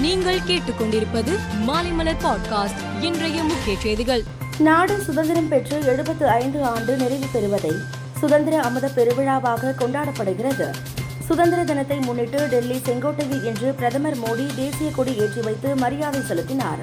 நீங்கள் கேட்டுக்கொண்டிருப்பது மாலைமலர் பாட்காஸ்ட் இன்றைய முக்கிய செய்திகள். நாடு சுதந்திரம் பெற்று எழுபத்து ஐந்து ஆண்டு நிறைவு பெறுவதை சுதந்திர அமுத பெருவிழாவாக கொண்டாடப்படுகிறது. சுதந்திர தினத்தை முன்னிட்டு டெல்லி செங்கோட்டையில் இன்று பிரதமர் மோடி தேசிய கொடி ஏற்றி வைத்து மரியாதை செலுத்தினார்.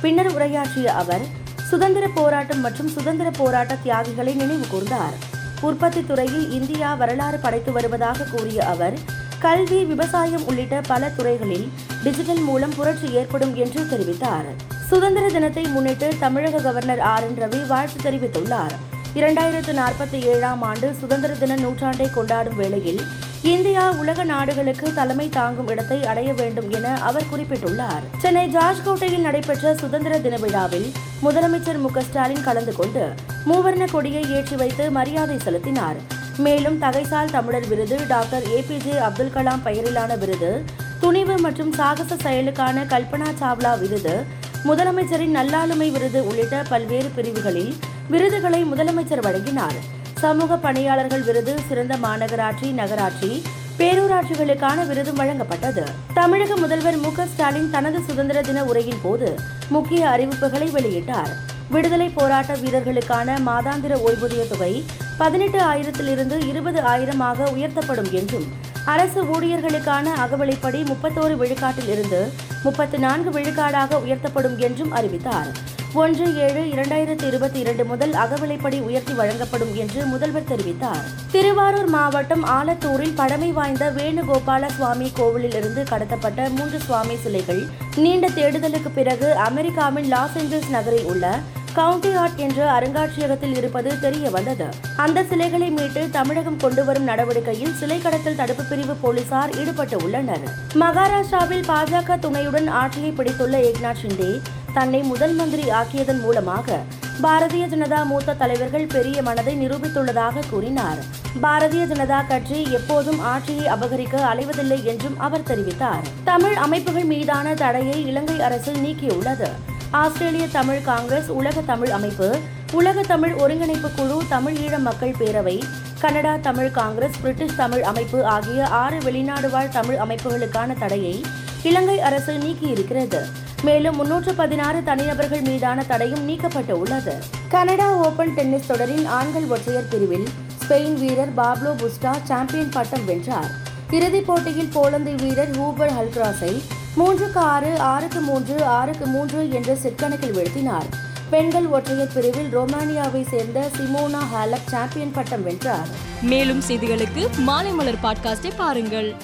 பின்னர் உரையாற்றிய அவர் சுதந்திர போராட்டம் மற்றும் சுதந்திர போராட்ட தியாகிகளை நினைவு கூர்ந்தார். உற்பத்தி துறையில் இந்தியா வரலாறு படைத்து வருவதாக கூறிய அவர் கல்வி விவசாயம் உள்ளிட்ட பல துறைகளில் டிஜிட்டல் மூலம் புரட்சி ஏற்படும் என்று தெரிவித்தார். சுதந்திர தினத்தை முன்னிட்டு தமிழக கவர்னர் ஆர் என் ரவி வாழ்த்து தெரிவித்துள்ளார். இரண்டாயிரத்து நாற்பத்தி ஏழாம் ஆண்டு சுதந்திர தின நூற்றாண்டை கொண்டாடும் வேளையில் இந்தியா உலக நாடுகளுக்கு தலைமை தாங்கும் இடத்தை அடைய வேண்டும் என அவர் குறிப்பிட்டுள்ளார். சென்னை ஜார்ஜ்கோட்டையில் நடைபெற்ற சுதந்திர தின விழாவில் முதலமைச்சர் மு க ஸ்டாலின் கலந்து கொண்டு மூவர்ண கொடியை ஏற்றி வைத்து மரியாதை செலுத்தினார். மேலும் தகைசால் தமிழர் விருது டாக்டர் ஏபிஜே அப்துல் கலாம் பெயரிலான விருது துணிவு மற்றும் சாகச செயலுக்கான கல்பனா சாவ்லா விருது முதலமைச்சரின் நல்லாளுமை விருது உள்ளிட்ட பல்வேறு பிரிவுகளில் விருதுகளை முதலமைச்சர் வழங்கினார். சமூக பணியாளர்கள் விருது சிறந்த மாநகராட்சி நகராட்சி பேரூராட்சிகளுக்கான விருதும் வழங்கப்பட்டது. தமிழக முதல்வர் மு ஸ்டாலின் தனது சுதந்திர தின உரையின் போது முக்கிய அறிவிப்புகளை வெளியிட்டார். விடுதலை போராட்ட வீரர்களுக்கான மாதாந்திர ஓய்வூதிய தொகை பதினெட்டு ஆயிரத்திலிருந்து இருபது ஆயிரமாக உயர்த்தப்படும் என்றும் அரசு ஊழியர்களுக்கான அகவலைப்படி முப்பத்தோரு விழுக்காட்டில் இருந்து முப்பத்தி நான்கு விழுக்காடாக உயர்த்தப்படும் என்றும் அறிவித்தார். ஒன்று ஏழு இரண்டாயிரத்தி இருபத்தி இரண்டு முதல் அகவிலைப்படி உயர்த்தி வழங்கப்படும் என்று முதல்வர் தெரிவித்தார். திருவாரூர் மாவட்டம் ஆலத்தூரில் பழமை வாய்ந்த வேணுகோபால சுவாமி கோவிலில் இருந்து கடத்தப்பட்ட மூன்று சுவாமி சிலைகள் நீண்ட தேடுதலுக்கு பிறகு அமெரிக்காவின் லாஸ் ஏஞ்சல்ஸ் நகரில் உள்ள கவுண்டி ஆர்ட் என்ற அருங்காட்சியகத்தில் இருப்பது தெரிய வந்தது. அந்த சிலைகளை மீட்டு தமிழகம் கொண்டு வரும் நடவடிக்கையில் சிலை கடத்தல் தடுப்பு பிரிவு போலீசார் ஈடுபட்டு உள்ளனர். மகாராஷ்டிராவில் பாஜக துணையுடன் ஆட்சியை பிடித்துள்ள ஏக்நாத் ஷிண்டே தன்னை முதல் மந்திரி ஆக்கியதன் மூலமாக பாரதிய ஜனதா மூத்த தலைவர்கள் பெரிய மனதை நிரூபித்துள்ளதாக கூறினார். பாரதிய ஜனதா கட்சி எப்போதும் ஆட்சியை அபகரிக்க அலைவதில்லை என்றும் அவர் தெரிவித்தார். தமிழ் அமைப்புகள் மீதான தடையை இலங்கை அரசு நீக்கியுள்ளது. ஆஸ்திரேலிய தமிழ் காங்கிரஸ் உலக தமிழ் அமைப்பு உலக தமிழ் ஒருங்கிணைப்பு குழு தமிழ் ஈழ மக்கள் பேரவை Canada Tamil Congress British Tamil அமைப்பு ஆகிய ஆறு வெளிநாடு வாழ் தமிழ் அமைப்புகளுக்கான தடையை இலங்கை அரசு நீக்கியிருக்கிறது. மேலும் முன்னூற்று பதினாறு தனிநபர்கள் மீதான தடையும் நீக்கப்பட்டு உள்ளது கனடா ஓபன் டென்னிஸ் தொடரின் ஆண்கள் ஒற்றையர் பிரிவில் ஸ்பெயின் வீரர் பாப்லோ புஸ்டா சாம்பியன் பட்டம் வென்றார். இறுதிப் போட்டியில் போலந்து வீரர் ஹூபர் ஹல்க்ராஸை மூன்றுக்கு ஆறு ஆறுக்கு மூன்று ஆறுக்கு மூன்று என்ற செட் கணக்கில் வீழ்த்தினார். பெண்கள் ஒற்றையர் பிரிவில் ரோமானியாவை சேர்ந்த சிமோனா ஹாலப் சாம்பியன் பட்டம் வென்றார். மேலும் செய்திகளுக்கு மாலை மலர் பாட்காஸ்டை பாருங்கள்.